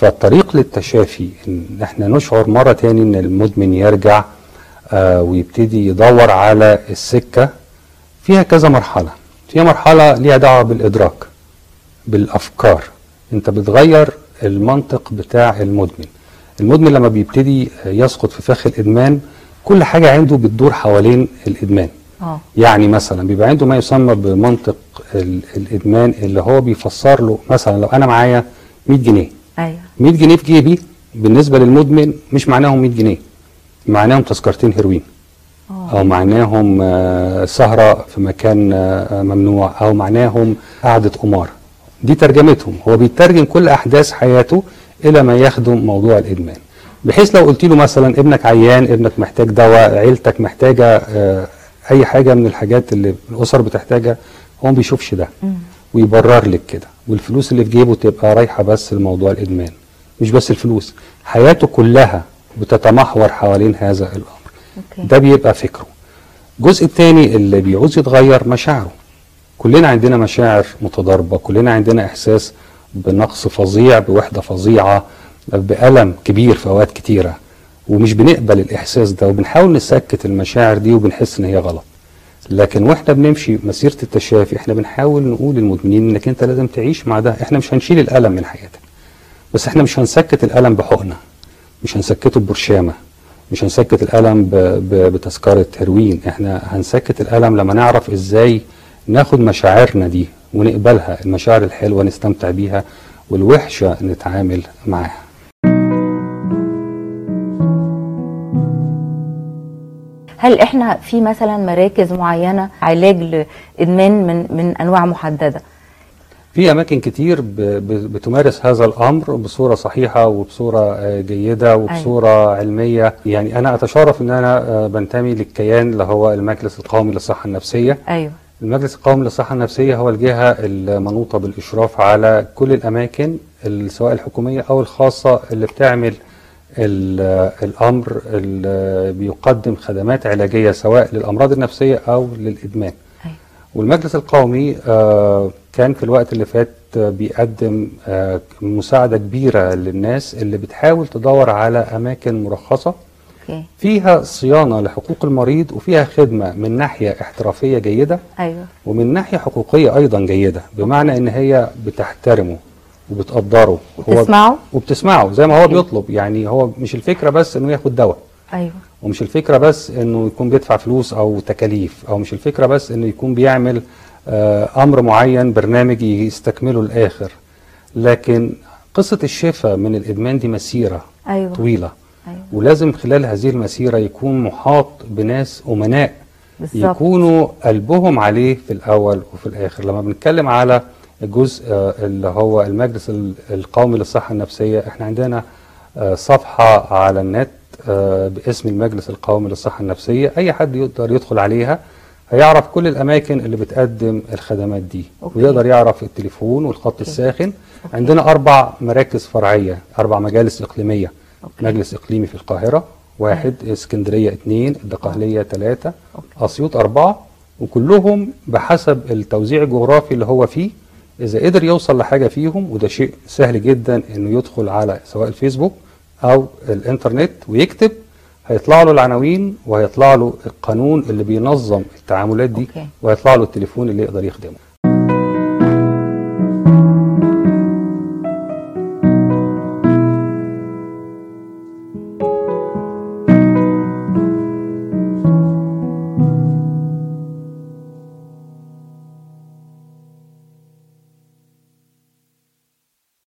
فالطريق للتشافي إن إحنا نشعر مرة تاني إن المدمن يرجع آه ويبتدي يدور على السكة فيها كذا مرحلة. فيها مرحلة ليها دعوة بالإدراك بالأفكار. أنت بتغير المنطق بتاع المدمن. المدمن لما بيبتدي يسقط في فخ الإدمان كل حاجة عنده بتدور حوالين الإدمان. آه. يعني مثلا بيبقى عنده ما يسمى بمنطق ال- الإدمان اللي هو بيفسر له مثلا لو أنا معايا 100 جنيه أيوه. 100 جنيه في جيبي بالنسبة للمدمن مش معناهم 100 جنيه معناهم تذكرتين هيروين أو معناهم آه، سهرة في مكان آه، ممنوع أو معناهم قعدة قمار. دي ترجمتهم. هو بيترجم كل أحداث حياته إلى ما يخدم موضوع الإدمان. بحيث لو قلت له مثلا ابنك عيان ابنك محتاج دواء عيلتك محتاجة آه، أي حاجة من الحاجات اللي الأسر بتحتاجها هو ما بيشوفش ده. ويبرر لك كده. والفلوس اللي في جيبه تبقى رايحة بس لموضوع الإدمان مش بس الفلوس حياته كلها بتتمحور حوالين هذا الأمر. أوكي. ده بيبقى فكره. الجزء الثاني اللي بيعوز يتغير مشاعره. كلنا عندنا مشاعر متضاربة كلنا عندنا إحساس بنقص فظيع بوحدة فظيعة بألم كبير في أوقات كتيرة ومش بنقبل الإحساس ده وبنحاول نسكت المشاعر دي وبنحس إن هي غلط. لكن وإحنا بنمشي مسيرة التشافي إحنا بنحاول نقول للمدمنين انك انت لازم تعيش مع ده. إحنا مش هنشيل الألم من حياتك بس إحنا مش هنسكت الألم بحقنة. مش هنسكته ببرشامة. مش هنسكت الألم ب- ب- بتذكرة هيروين. إحنا هنسكت الألم لما نعرف إزاي ناخد مشاعرنا دي ونقبلها المشاعر الحلوة نستمتع بيها والوحشة نتعامل معاها. هل إحنا في مثلا مراكز معينة علاج لإدمان من من أنواع محددة؟ في أماكن كتير بتمارس هذا الأمر بصورة صحيحة وبصورة آه، جيدة وبصورة علمية. يعني أنا أتشرف إن أنا آه، بنتمي للكيان اللي هو المجلس القومي للصحة النفسية. أيوه. المجلس القومي للصحة النفسية هو الجهة المنوطة بالإشراف على كل الأماكن ال- سواء الحكومية أو الخاصة اللي بتعمل ال- الأمر اللي بيقدم خدمات علاجية سواء للأمراض النفسية أو للإدمان. أيوه. والمجلس القومي آه، كان في الوقت اللي فات بيقدم آه، مساعدة كبيرة للناس اللي بتحاول تدور على أماكن مرخصة أوكي. فيها صيانة لحقوق المريض وفيها خدمة من ناحية احترافية جيدة أيوه. ومن ناحية حقوقية أيضا جيدة بمعنى إن هي بتحترمه. وبتقدره. هو وتسمعه وبتسمعه زي ما هو بيطلب. يعني هو مش الفكرة بس إنه ياخد دواء. أيوه. ومش الفكرة بس إنه يكون بيدفع فلوس أو تكاليف. أو مش الفكرة بس إنه يكون بيعمل آه، أمر معين برنامج يستكمله الآخر لكن قصة الشفاء من الإدمان دي مسيرة أيوه. طويلة. أيوه. ولازم خلال هذه المسيرة يكون محاط بناس أمناء بالظبط. يكونوا قلبهم عليه في الأول وفي الآخر. لما بنتكلم على الجزء آه، اللي هو المجلس ال- القومي للصحة النفسية إحنا عندنا آه، صفحة على النت آه، باسم المجلس القومي للصحة النفسية أي حد يقدر يدخل عليها هيعرف كل الأماكن اللي بتقدم الخدمات دي okay. ويقدر يعرف التليفون والخط الساخن okay. عندنا أربع مراكز فرعية أربع مجالس إقليمية okay. مجلس إقليمي في القاهرة واحد إسكندرية اثنين الدقهلية ثلاثة okay. أسيوط أربعة وكلهم بحسب التوزيع الجغرافي اللي هو فيه إذا قدر يوصل لحاجة فيهم وده شيء سهل جدا إنه يدخل على سواء الفيسبوك أو الإنترنت ويكتب هيطلع له العناوين وهيطلع له القانون اللي بينظم التعاملات دي. وهيطلع له التليفون اللي يقدر يخدمه